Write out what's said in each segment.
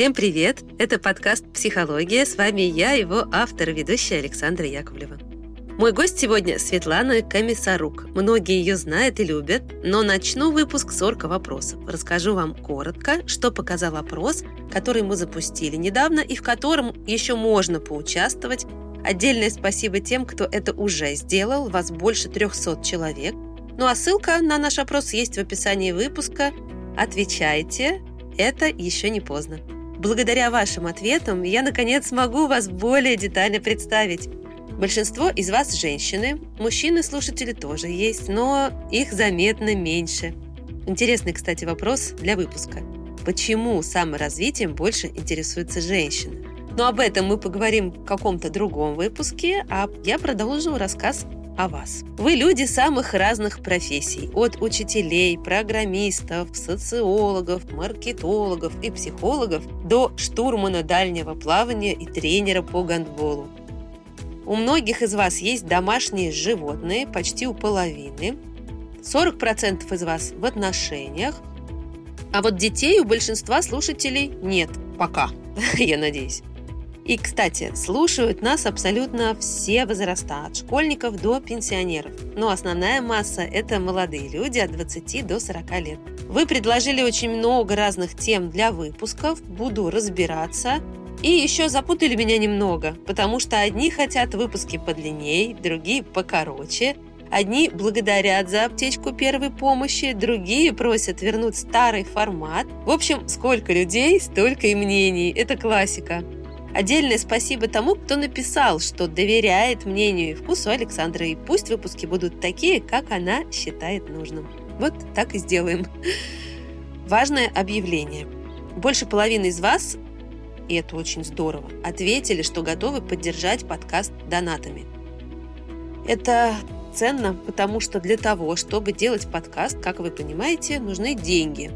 Всем привет! Это подкаст «Психология». С вами я, его автор ведущая Александра Яковлева. Мой гость сегодня Светлана Комиссарук. Многие ее знают и любят, но начну выпуск с вопросов. Расскажу вам коротко, что показал опрос, который мы запустили недавно и в котором еще можно поучаствовать. Отдельное спасибо тем, кто это уже сделал, вас больше 300 человек. Ну а ссылка на наш опрос есть в описании выпуска. Отвечайте, это еще не поздно. Благодаря вашим ответам я, наконец, смогу вас более детально представить. Большинство из вас женщины, мужчины-слушатели тоже есть, но их заметно меньше. Интересный, кстати, вопрос для выпуска. Почему саморазвитием больше интересуются женщины? Но об этом мы поговорим в каком-то другом выпуске, а я продолжу рассказ о вас. Вы люди самых разных профессий, от учителей, программистов, социологов, маркетологов и психологов до штурмана дальнего плавания и тренера по гандболу. У многих из вас есть домашние животные, почти у половины. 40% из вас в отношениях. А вот детей у большинства слушателей нет. Пока, я надеюсь. И, кстати, слушают нас абсолютно все возраста, от школьников до пенсионеров. Но основная масса – это молодые люди от 20 до 40 лет. Вы предложили очень много разных тем для выпусков, буду разбираться – и еще запутали меня немного, потому что одни хотят выпуски подлинней, другие покороче. Одни благодарят за аптечку первой помощи, другие просят вернуть старый формат. В общем, сколько людей, столько и мнений. Это классика. Отдельное спасибо тому, кто написал, что доверяет мнению и вкусу Александры, и пусть выпуски будут такие, как она считает нужным. Вот так и сделаем. Важное объявление. Больше половины из вас и это очень здорово, ответили, что готовы поддержать подкаст донатами. Это ценно, потому что для того, чтобы делать подкаст, как вы понимаете, нужны деньги.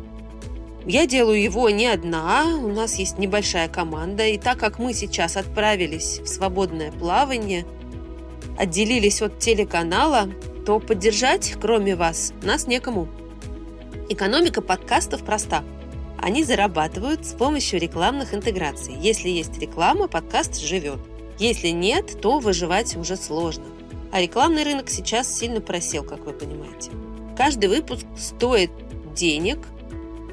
Я делаю его не одна, у нас есть небольшая команда, и так как мы сейчас отправились в свободное плавание, отделились от телеканала, то поддержать, кроме вас, нас некому. Экономика подкастов проста – они зарабатывают с помощью рекламных интеграций. Если есть реклама, подкаст живет. Если нет, то выживать уже сложно. А рекламный рынок сейчас сильно просел, как вы понимаете. Каждый выпуск стоит денег,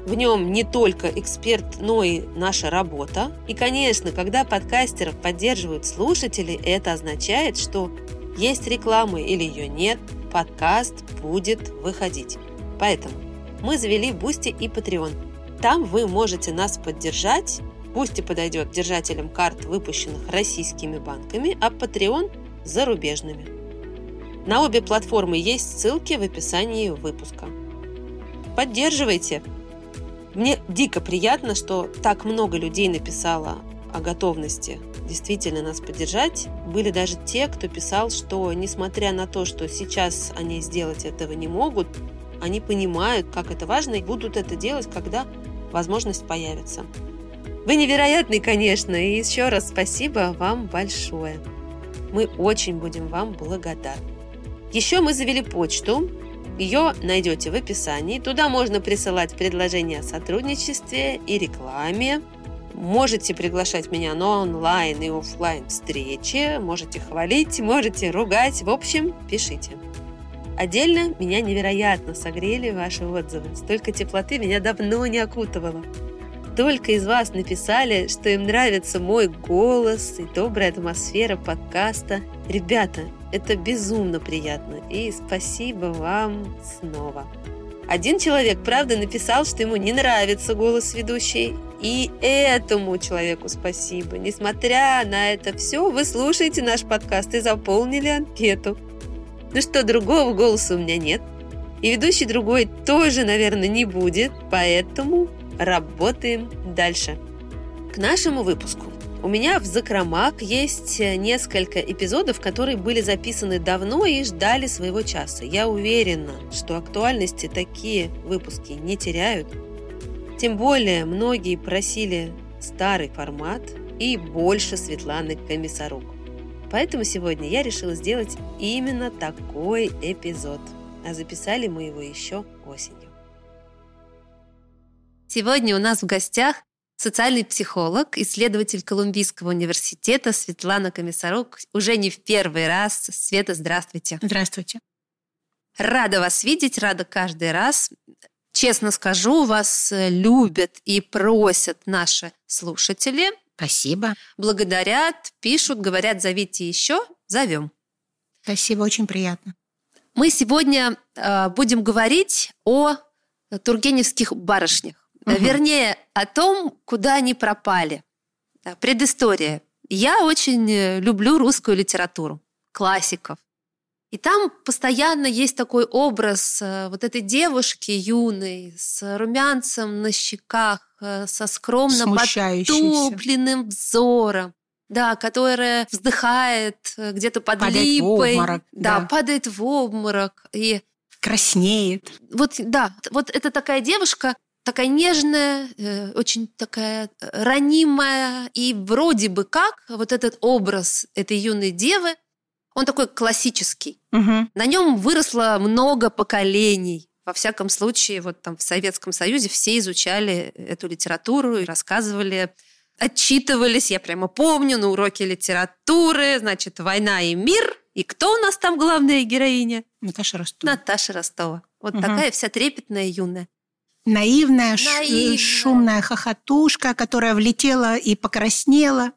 в нем не только эксперт, но и наша работа. И, конечно, когда подкастеров поддерживают слушатели, это означает, что есть реклама или ее нет, подкаст будет выходить. Поэтому мы завели Boosty и Patreon. Там вы можете нас поддержать. Boosty подойдет держателям карт, выпущенных российскими банками, а Patreon – зарубежными. На обе платформы есть ссылки в описании выпуска. Поддерживайте! Мне дико приятно, что так много людей написало о готовности действительно нас поддержать. Были даже те, кто писал, что несмотря на то, что сейчас они сделать этого не могут, они понимают, как это важно, и будут это делать, когда возможность появится. Вы невероятный, конечно, и еще раз спасибо вам большое. Мы очень будем вам благодарны. Еще мы завели почту. Ее найдете в описании. Туда можно присылать предложения о сотрудничестве и рекламе. Можете приглашать меня на онлайн и офлайн встречи. Можете хвалить, можете ругать. В общем, пишите. Отдельно меня невероятно согрели ваши отзывы. Столько теплоты меня давно не окутывало. Только из вас написали, что им нравится мой голос и добрая атмосфера подкаста. Ребята, это безумно приятно. И спасибо вам снова. Один человек, правда, написал, что ему не нравится голос ведущей. И этому человеку спасибо. Несмотря на это все, вы слушаете наш подкаст и заполнили анкету. Ну что, другого голоса у меня нет. И ведущий другой тоже, наверное, не будет, поэтому работаем дальше. К нашему выпуску. У меня в закромах есть несколько эпизодов, которые были записаны давно и ждали своего часа. Я уверена, что актуальности такие выпуски не теряют. Тем более многие просили старый формат и больше Светланы Комиссарук. Поэтому сегодня я решила сделать именно такой эпизод. А записали мы его еще осенью. Сегодня у нас в гостях социальный психолог, исследователь Колумбийского университета Светлана Комиссарук. Уже не в первый раз. Света, здравствуйте. Здравствуйте. Рада вас видеть, рада каждый раз. Честно скажу, вас любят и просят наши слушатели. Спасибо. Благодарят, пишут, говорят, зовите еще, зовем. Спасибо, очень приятно. Мы сегодня э, будем говорить о тургеневских барышнях. Угу. Вернее, о том, куда они пропали. Предыстория. Я очень э, люблю русскую литературу, классиков. И там постоянно есть такой образ э, вот этой девушки юной с румянцем на щеках, со скромно потупленным взором. Да, которая вздыхает где-то под падает липой. В обморок, да, да, падает в обморок. И краснеет. Вот, да, вот это такая девушка, такая нежная, очень такая ранимая, и вроде бы как вот этот образ этой юной девы он такой классический. Угу. На нем выросло много поколений. Во всяком случае, вот там в Советском Союзе все изучали эту литературу и рассказывали, отчитывались. Я прямо помню на уроке литературы, значит, «Война и мир». И кто у нас там главная героиня? Наташа Ростова. Наташа Ростова. Вот угу. такая вся трепетная, юная. Наивная, Наивная, шумная хохотушка, которая влетела и покраснела.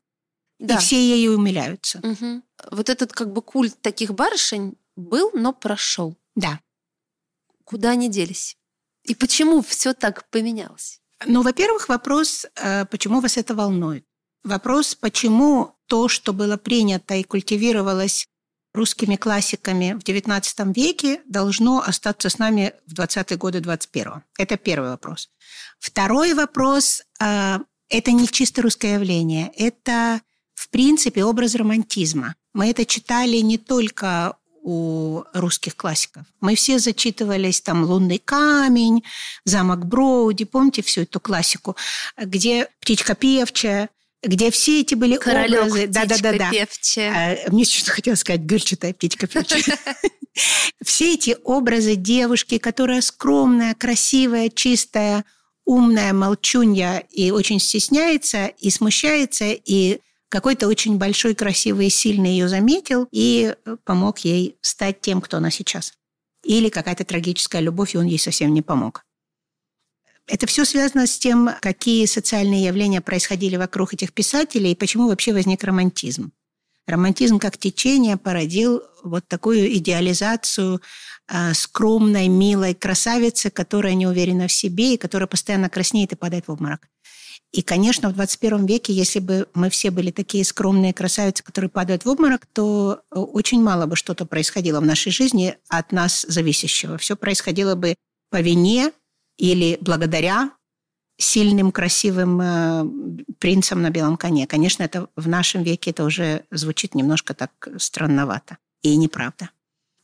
Да. И все ею умиляются. Угу. Вот этот как бы культ таких барышень был, но прошел. Да. Куда они делись? И почему все так поменялось? Ну, во-первых, вопрос, э, почему вас это волнует? Вопрос, почему то, что было принято и культивировалось русскими классиками в XIX веке, должно остаться с нами в 20-е годы 21-го? Это первый вопрос. Второй вопрос э, – это не чисто русское явление, это в принципе, образ романтизма. Мы это читали не только у русских классиков. Мы все зачитывались там «Лунный камень», «Замок Броуди», помните всю эту классику, где «Птичка певчая», где все эти были Королек, образы. Да, да, да, да. Певчая. А, мне что-то хотелось сказать, гырчатая птичка певчая. Все эти образы девушки, которая скромная, красивая, чистая, умная, молчунья и очень стесняется, и смущается, и какой-то очень большой, красивый и сильный ее заметил и помог ей стать тем, кто она сейчас. Или какая-то трагическая любовь, и он ей совсем не помог. Это все связано с тем, какие социальные явления происходили вокруг этих писателей и почему вообще возник романтизм. Романтизм как течение породил вот такую идеализацию э, скромной, милой красавицы, которая не уверена в себе и которая постоянно краснеет и падает в обморок. И, конечно, в 21 веке, если бы мы все были такие скромные красавицы, которые падают в обморок, то э, очень мало бы что-то происходило в нашей жизни от нас зависящего. Все происходило бы по вине или благодаря сильным, красивым э, принцам на белом коне. Конечно, это в нашем веке это уже звучит немножко так странновато и неправда.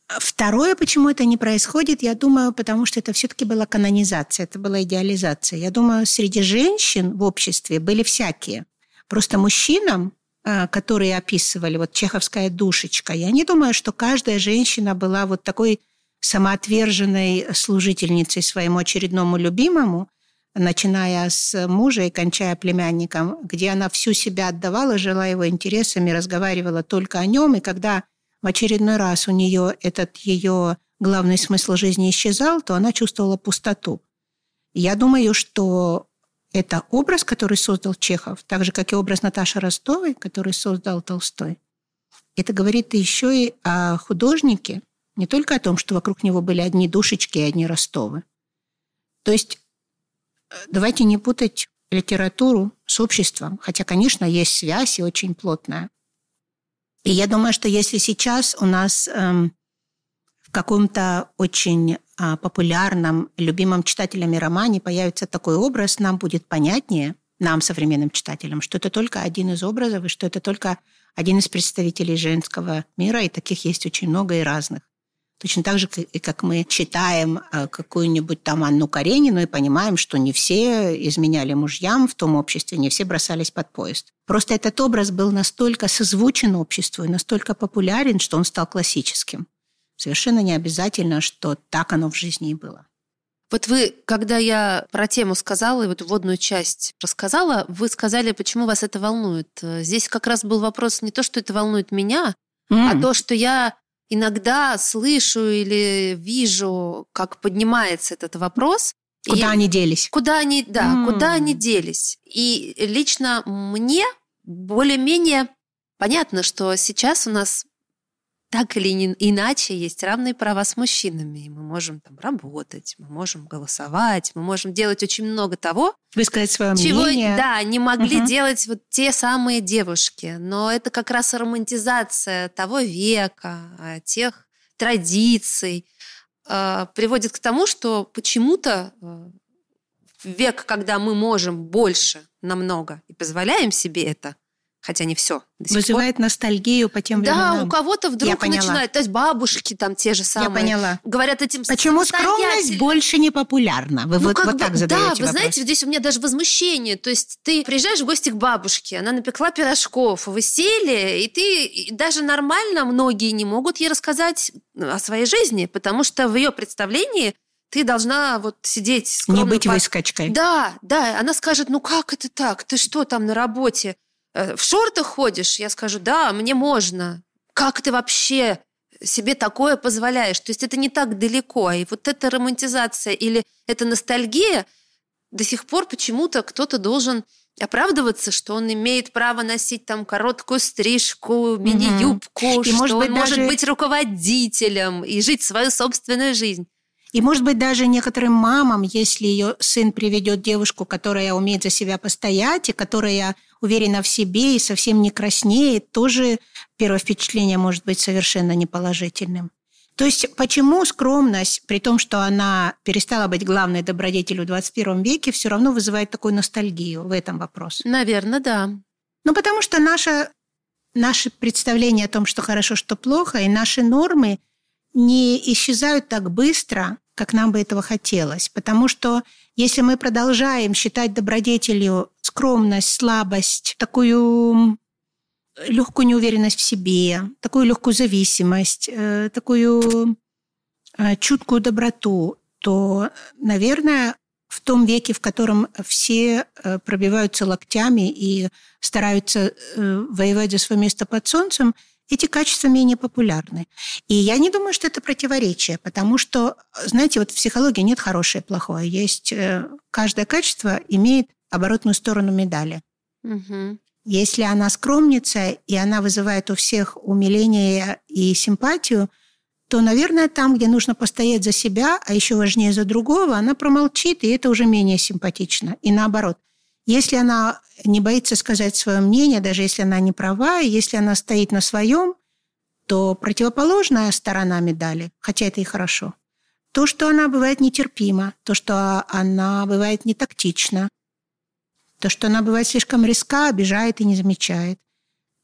Второе, почему это не происходит, я думаю, потому что это все-таки была канонизация, это была идеализация. Я думаю, среди женщин в обществе были всякие. Просто мужчинам, а, которые описывали, вот чеховская душечка, я не думаю, что каждая женщина была вот такой самоотверженной служительницей своему очередному любимому, начиная с мужа и кончая племянником, где она всю себя отдавала, жила его интересами, разговаривала только о нем, и когда в очередной раз у нее этот ее главный смысл жизни исчезал, то она чувствовала пустоту. Я думаю, что это образ, который создал Чехов, так же, как и образ Наташи Ростовой, который создал Толстой. Это говорит еще и о художнике, не только о том, что вокруг него были одни душечки и одни Ростовы. То есть э, давайте не путать литературу с обществом, хотя, конечно, есть связь и очень плотная. И я думаю, что если сейчас у нас эм, в каком-то очень э, популярном, любимом читателями романе появится такой образ, нам будет понятнее, нам, современным читателям, что это только один из образов, и что это только один из представителей женского мира, и таких есть очень много и разных. Точно так же, как мы читаем э, какую-нибудь там Анну Каренину и понимаем, что не все изменяли мужьям в том обществе, не все бросались под поезд. Просто этот образ был настолько созвучен обществу и настолько популярен, что он стал классическим. Совершенно не обязательно, что так оно в жизни и было. Вот вы, когда я про тему сказала, и вот вводную часть рассказала, вы сказали, почему вас это волнует. Здесь как раз был вопрос не то, что это волнует меня, mm. а то, что я иногда слышу или вижу, как поднимается этот вопрос. Куда и они делись? Куда они, да, mm. куда они делись. И лично мне более-менее понятно, что сейчас у нас так или иначе есть равные права с мужчинами. И мы можем там работать, мы можем голосовать, мы можем делать очень много того, высказать свое чего, мнение. Да, не могли угу. делать вот те самые девушки. Но это как раз романтизация того века, а, тех традиций э, приводит к тому, что почему-то э, век, когда мы можем больше намного и позволяем себе это, хотя не все. Вызывает пор. ностальгию по тем временам. Да, у кого-то вдруг начинает, то есть бабушки там те же самые. Я поняла. Говорят этим Почему скромность больше не популярна? Вы ну, вот, вот бы, так задаете Да, вопрос. вы знаете, здесь у меня даже возмущение. То есть ты приезжаешь в гости к бабушке, она напекла пирожков, вы сели, и ты даже нормально многие не могут ей рассказать о своей жизни, потому что в ее представлении ты должна вот сидеть скромно. Не быть выскочкой. Да, да. Она скажет, ну как это так? Ты что там на работе? Э, в шортах ходишь? Я скажу, да, мне можно. Как ты вообще себе такое позволяешь? То есть это не так далеко. И вот эта романтизация или эта ностальгия до сих пор почему-то кто-то должен оправдываться, что он имеет право носить там короткую стрижку, мини-юбку, угу. что может быть, он даже... может быть руководителем и жить свою собственную жизнь. И, может быть, даже некоторым мамам, если ее сын приведет девушку, которая умеет за себя постоять, и которая уверена в себе и совсем не краснеет, тоже первое впечатление может быть совершенно неположительным. То есть почему скромность, при том, что она перестала быть главной добродетелью в 21 веке, все равно вызывает такую ностальгию в этом вопросе? Наверное, да. Ну, потому что наше, наше представление о том, что хорошо, что плохо, и наши нормы не исчезают так быстро, как нам бы этого хотелось. Потому что если мы продолжаем считать добродетелью скромность, слабость, такую легкую неуверенность в себе, такую легкую зависимость, э, такую э, чуткую доброту, то, наверное, в том веке, в котором все э, пробиваются локтями и стараются воевать за свое место под солнцем – эти качества менее популярны. И я не думаю, что это противоречие, потому что, знаете, вот в психологии нет хорошее и плохое. Есть каждое качество имеет оборотную сторону медали. Угу. Если она скромница, и она вызывает у всех умиление и симпатию, то, наверное, там, где нужно постоять за себя, а еще важнее за другого, она промолчит, и это уже менее симпатично. И наоборот – если она не боится сказать свое мнение, даже если она не права, если она стоит на своем, то противоположная сторона медали, хотя это и хорошо, то, что она бывает нетерпима, то, что она бывает нетактична, то, что она бывает слишком резка, обижает и не замечает.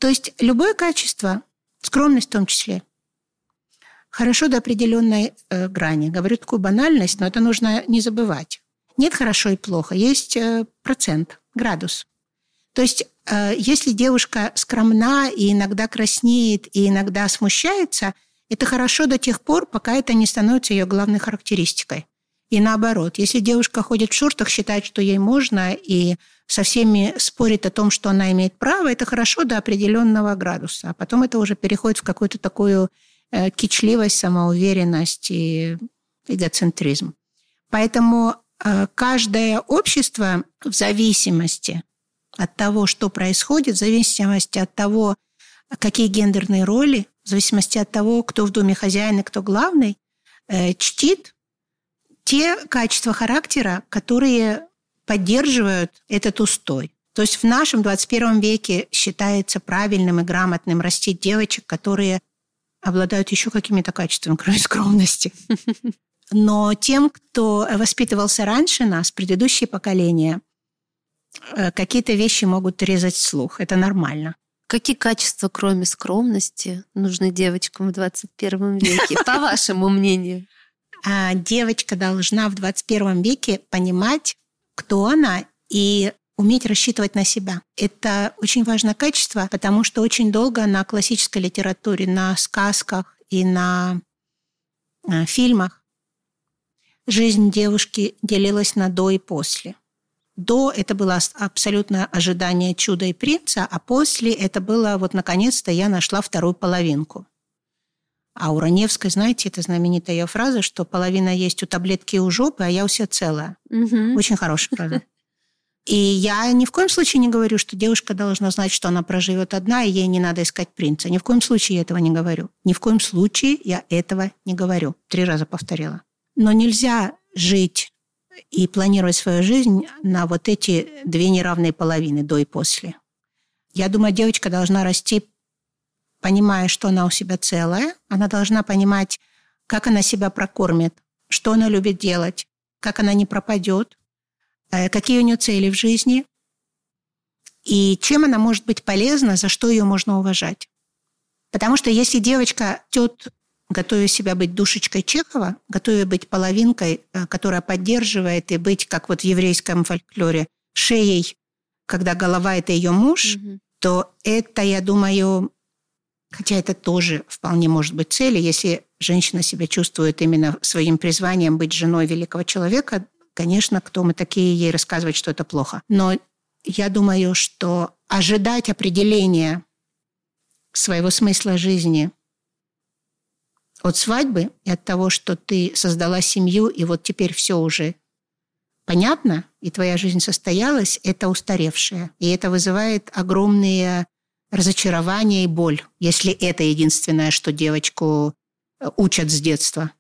То есть любое качество, скромность в том числе, хорошо до определенной э, грани. Говорю такую банальность, но это нужно не забывать. Нет хорошо и плохо, есть э, процент, градус. То есть, э, если девушка скромна и иногда краснеет, и иногда смущается, это хорошо до тех пор, пока это не становится ее главной характеристикой. И наоборот, если девушка ходит в шортах, считает, что ей можно, и со всеми спорит о том, что она имеет право, это хорошо до определенного градуса. А потом это уже переходит в какую-то такую э, кичливость, самоуверенность и эгоцентризм. Поэтому Э, каждое общество в зависимости от того, что происходит, в зависимости от того, какие гендерные роли, в зависимости от того, кто в доме хозяин и кто главный, э, чтит те качества характера, которые поддерживают этот устой. То есть в нашем 21 веке считается правильным и грамотным растить девочек, которые обладают еще какими-то качествами, кроме скромности. Но тем, кто воспитывался раньше нас, предыдущие поколения, э, какие-то вещи могут резать слух. Это нормально. Какие качества, кроме скромности, нужны девочкам в 21 веке, по вашему мнению? А девочка должна в 21 веке понимать, кто она, и уметь рассчитывать на себя. Это очень важное качество, потому что очень долго на классической литературе, на сказках и на э, фильмах жизнь девушки делилась на до и после. До это было абсолютно ожидание чуда и принца, а после это было вот наконец-то я нашла вторую половинку. А у Раневской, знаете, это знаменитая ее фраза, что половина есть у таблетки у жопы, а я у себя целая. Угу. Очень хорошая фраза. И я ни в коем случае не говорю, что девушка должна знать, что она проживет одна, и ей не надо искать принца. Ни в коем случае я этого не говорю. Ни в коем случае я этого не говорю. Три раза повторила. Но нельзя жить и планировать свою жизнь на вот эти две неравные половины, до и после. Я думаю, девочка должна расти, понимая, что она у себя целая. Она должна понимать, как она себя прокормит, что она любит делать, как она не пропадет, э, какие у нее цели в жизни и чем она может быть полезна, за что ее можно уважать. Потому что если девочка идет готовя себя быть душечкой Чехова, готовя быть половинкой, э, которая поддерживает, и быть, как вот в еврейском фольклоре, шеей, когда голова – это ее муж, угу. то это, я думаю, хотя это тоже вполне может быть целью, если женщина себя чувствует именно своим призванием быть женой великого человека, конечно, кто мы такие ей рассказывать, что это плохо. Но я думаю, что ожидать определения своего смысла жизни – от свадьбы и от того, что ты создала семью, и вот теперь все уже понятно, и твоя жизнь состоялась, это устаревшее. И это вызывает огромные разочарования и боль, если это единственное, что девочку э, учат с детства.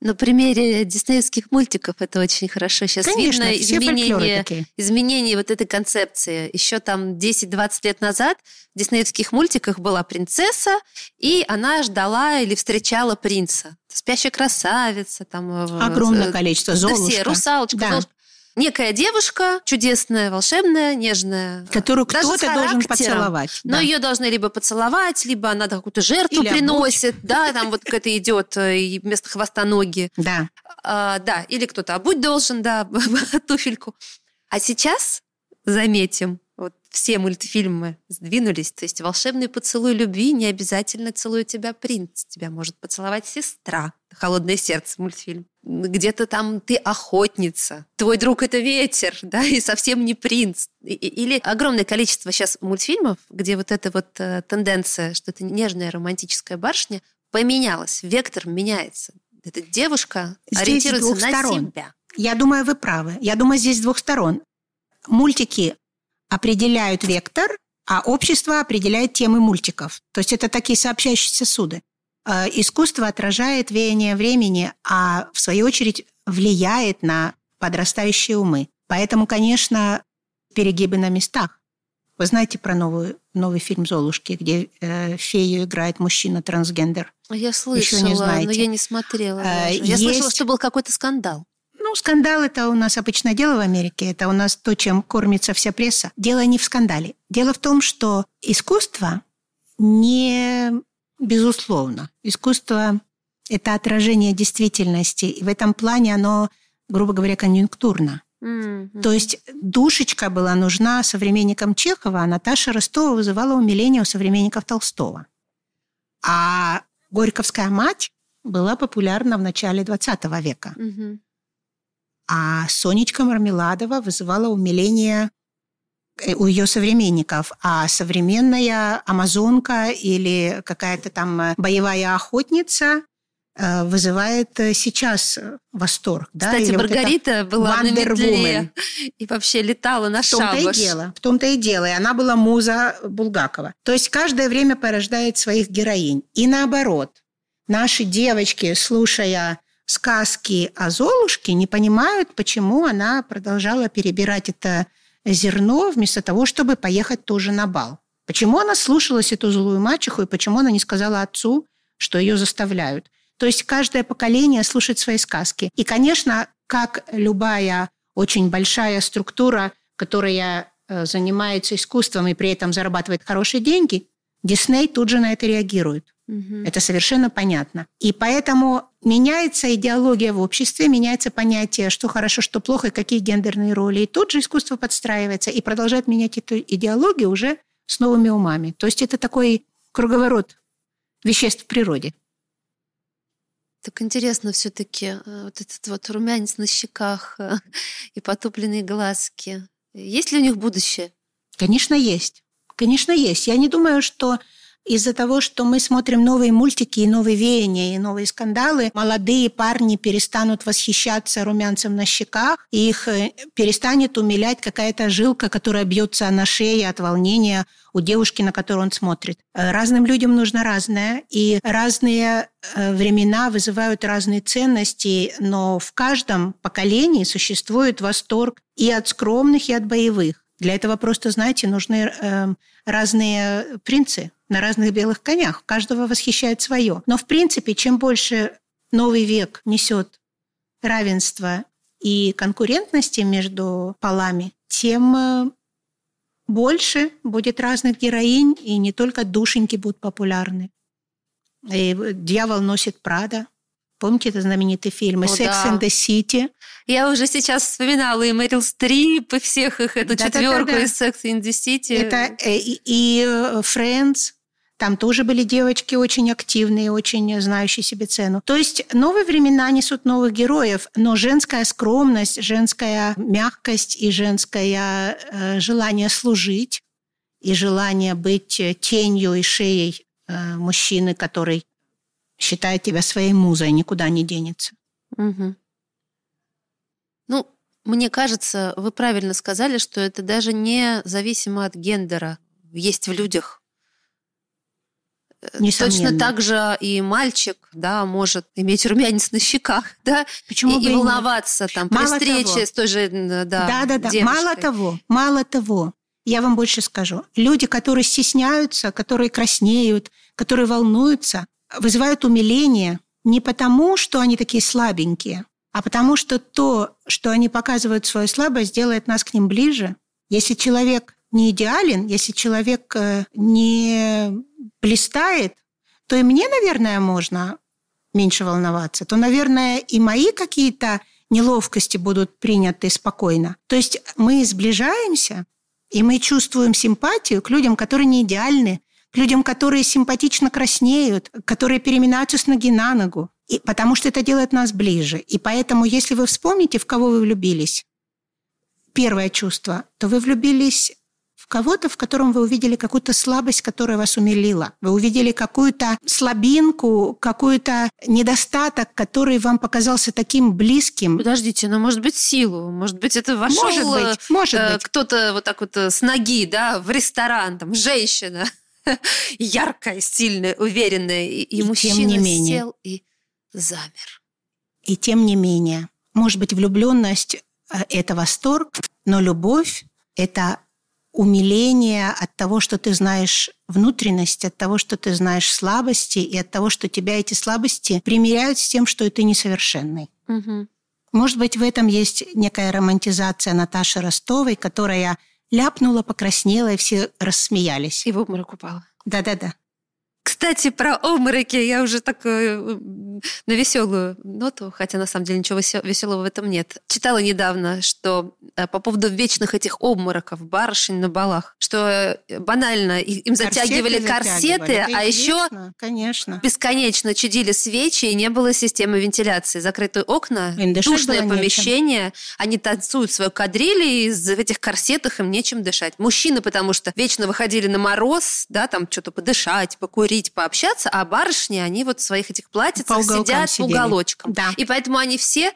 На примере диснеевских мультиков это очень хорошо сейчас Конечно, видно. Изменение, изменение вот этой концепции. Еще там 10-20 лет назад в диснеевских мультиках была принцесса, и она ждала или встречала принца. Спящая красавица, там... Э, Огромное э, количество, Золушка. все, русалочка, да. Золушка некая девушка, чудесная, волшебная, нежная. Которую кто-то должен поцеловать. Но да. ее должны либо поцеловать, либо она какую-то жертву Или приносит. Обуть. Да, там вот какая-то идет э, и вместо хвоста ноги. Да. А, да, или кто-то обуть должен, да, туфельку. А сейчас, заметим, все мультфильмы сдвинулись. То есть волшебный поцелуй любви не обязательно целует тебя принц. Тебя может поцеловать сестра. «Холодное сердце» мультфильм. Где-то там ты охотница, твой друг – это ветер, да, и совсем не принц. Или огромное количество сейчас мультфильмов, где вот эта вот э, тенденция, что это нежная романтическая барышня, поменялась, вектор меняется. Эта девушка здесь ориентируется на сторон. себя. Я думаю, вы правы. Я думаю, здесь с двух сторон. Мультики определяют вектор, а общество определяет темы мультиков. То есть это такие сообщающиеся суды. Э, искусство отражает веяние времени, а в свою очередь влияет на подрастающие умы. Поэтому, конечно, перегибы на местах. Вы знаете про новую, новый фильм «Золушки», где э, фею играет мужчина-трансгендер? Я слышала, Еще не знаете. но я не смотрела. Э, я есть... слышала, что был какой-то скандал. Ну, скандал – это у нас обычное дело в Америке. Это у нас то, чем кормится вся пресса. Дело не в скандале. Дело в том, что искусство не безусловно. Искусство – это отражение действительности. И в этом плане оно, грубо говоря, конъюнктурно. Mm-hmm. То есть душечка была нужна современникам Чехова, а Наташа Ростова вызывала умиление у современников Толстого. А Горьковская мать была популярна в начале XX века. Mm-hmm. А Сонечка Мармеладова вызывала умиление э, у ее современников, а современная амазонка или какая-то там э, боевая охотница э, вызывает сейчас восторг. Кстати, Или Маргарита вот была Wonder на метле и вообще летала на в том-то шабаш. И дело, в том-то и дело. И она была муза Булгакова. То есть каждое время порождает своих героинь. И наоборот, наши девочки, слушая сказки о Золушке не понимают, почему она продолжала перебирать это зерно вместо того, чтобы поехать тоже на бал. Почему она слушалась эту злую мачеху и почему она не сказала отцу, что ее заставляют. То есть каждое поколение слушает свои сказки. И, конечно, как любая очень большая структура, которая э, занимается искусством и при этом зарабатывает хорошие деньги, Дисней тут же на это реагирует. Угу. Это совершенно понятно. И поэтому меняется идеология в обществе, меняется понятие, что хорошо, что плохо, и какие гендерные роли. И тут же искусство подстраивается и продолжает менять эту идеологию уже с новыми умами. То есть это такой круговорот веществ в природе. Так интересно все-таки э, вот этот вот румянец на щеках э, и потупленные глазки. Есть ли у них будущее? Конечно, есть. Конечно, есть. Я не думаю, что из-за того, что мы смотрим новые мультики и новые веяния, и новые скандалы, молодые парни перестанут восхищаться румянцем на щеках, и их э, перестанет умилять какая-то жилка, которая бьется на шее от волнения у девушки, на которую он смотрит. Э, разным людям нужно разное, и разные э, времена вызывают разные ценности, но в каждом поколении существует восторг и от скромных, и от боевых. Для этого просто, знаете, нужны э, разные принцы на разных белых конях. Каждого восхищает свое. Но, в принципе, чем больше новый век несет равенства и конкурентности между полами, тем э, больше будет разных героинь, и не только душеньки будут популярны. И «Дьявол носит Прада». Помните это знаменитый фильм? «Секс да. and the City». Я уже сейчас вспоминала и Мэрил Стрип, и всех их, эту да, четверку да, да, да. из «Секс and the City». Это э, и, и э, «Friends», там тоже были девочки очень активные, очень знающие себе цену. То есть новые времена несут новых героев, но женская скромность, женская мягкость и женское э, желание служить и желание быть тенью и шеей э, мужчины, который считает тебя своей музой, никуда не денется. Угу. Ну, мне кажется, вы правильно сказали, что это даже не зависимо от гендера. Есть в людях Несомненно. Точно так же и мальчик, да, может иметь румянец на щеках, да, Почему и, и волноваться там при мало встрече того. с той же, да, да, да, да. Мало того, мало того, я вам больше скажу, люди, которые стесняются, которые краснеют, которые волнуются, вызывают умиление не потому, что они такие слабенькие, а потому что то, что они показывают свою слабость, делает нас к ним ближе. Если человек не идеален, если человек э, не блистает, то и мне, наверное, можно меньше волноваться, то, наверное, и мои какие-то неловкости будут приняты спокойно. То есть мы сближаемся, и мы чувствуем симпатию к людям, которые не идеальны, к людям, которые симпатично краснеют, которые переминаются с ноги на ногу. И потому что это делает нас ближе. И поэтому, если вы вспомните, в кого вы влюбились, первое чувство, то вы влюбились кого-то, в котором вы увидели какую-то слабость, которая вас умилила. Вы увидели какую-то слабинку, какой-то недостаток, который вам показался таким близким. Подождите, но может быть силу, может быть это вошел может быть, может э, быть. кто-то вот так вот э, с ноги, да, в ресторан, там женщина яркая, сильная, уверенная, и, и, и мужчина тем не менее. сел и замер. И тем не менее, может быть, влюбленность э, – это восторг, но любовь – это умиление от того, что ты знаешь внутренность, от того, что ты знаешь слабости, и от того, что тебя эти слабости примеряют с тем, что ты несовершенный. Угу. Может быть, в этом есть некая романтизация Наташи Ростовой, которая ляпнула, покраснела, и все рассмеялись. И в обморок упала. Да-да-да. Кстати, про обмороки я уже так э, на веселую ноту, хотя на самом деле ничего веселого в этом нет. Читала недавно, что э, по поводу вечных этих обмороков барышень на балах, что э, банально им затягивали корсеты, корсеты а еще конечно. бесконечно чадили свечи, и не было системы вентиляции. Закрытые окна, душное помещение, нечем. они танцуют свою кадриль, и из этих корсетах им нечем дышать. Мужчины, потому что вечно выходили на мороз, да, там что-то подышать, покурить, покурить, пообщаться, а барышни, они вот в своих этих платьицах по сидят сидели. по уголочкам. Да. И поэтому они все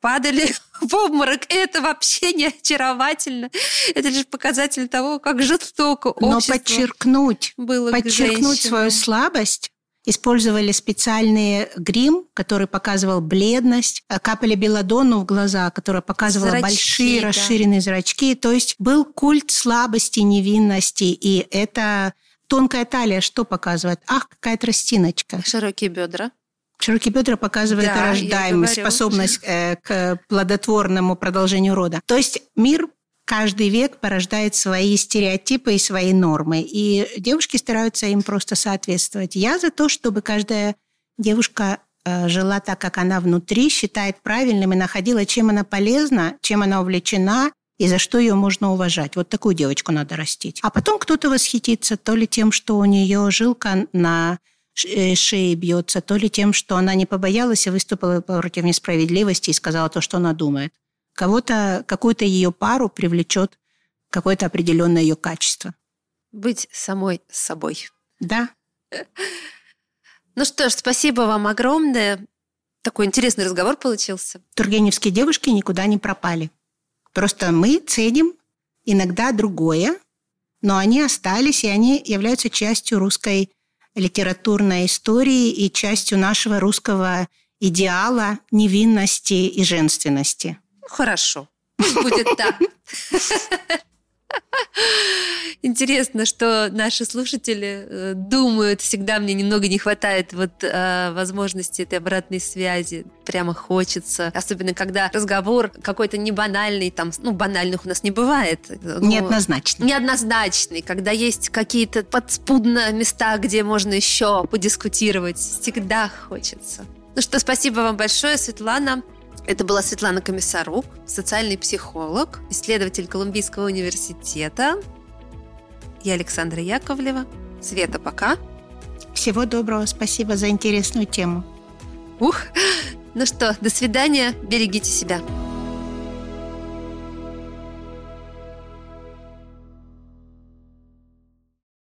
падали в обморок. Это вообще не очаровательно. Это лишь показатель того, как жестоко общество Но подчеркнуть, было подчеркнуть свою слабость Использовали специальный грим, который показывал бледность, капали белладонну в глаза, которая показывала зрачки, большие да. расширенные зрачки. То есть был культ слабости, невинности, и это Тонкая талия что показывает? Ах, какая тростиночка. Широкие бедра. Широкие бедра показывают да, рождаемость, способность э, к плодотворному продолжению рода. То есть мир каждый век порождает свои стереотипы и свои нормы. И девушки стараются им просто соответствовать. Я за то, чтобы каждая девушка э, жила так, как она внутри, считает правильным и находила, чем она полезна, чем она увлечена, и за что ее можно уважать. Вот такую девочку надо растить. А потом кто-то восхитится то ли тем, что у нее жилка на э, шеи бьется, то ли тем, что она не побоялась и выступила против несправедливости и сказала то, что она думает. Кого-то, какую-то ее пару привлечет какое-то определенное ее качество. Быть самой собой. Да. Ну что ж, спасибо вам огромное. Такой интересный разговор получился. Тургеневские девушки никуда не пропали. Просто мы ценим иногда другое, но они остались, и они являются частью русской литературной истории и частью нашего русского идеала невинности и женственности. Хорошо, пусть будет так. Интересно, что наши слушатели э, думают, всегда мне немного не хватает вот э, возможности этой обратной связи. Прямо хочется. Особенно, когда разговор какой-то не банальный, там, ну, банальных у нас не бывает. Ну, неоднозначный. Неоднозначный. Когда есть какие-то подспудно места, где можно еще подискутировать. Всегда хочется. Ну что, спасибо вам большое, Светлана. Это была Светлана Комиссарук, социальный психолог, исследователь Колумбийского университета. Я Александра Яковлева. Света, пока. Всего доброго, спасибо за интересную тему. Ух, ну что, до свидания, берегите себя.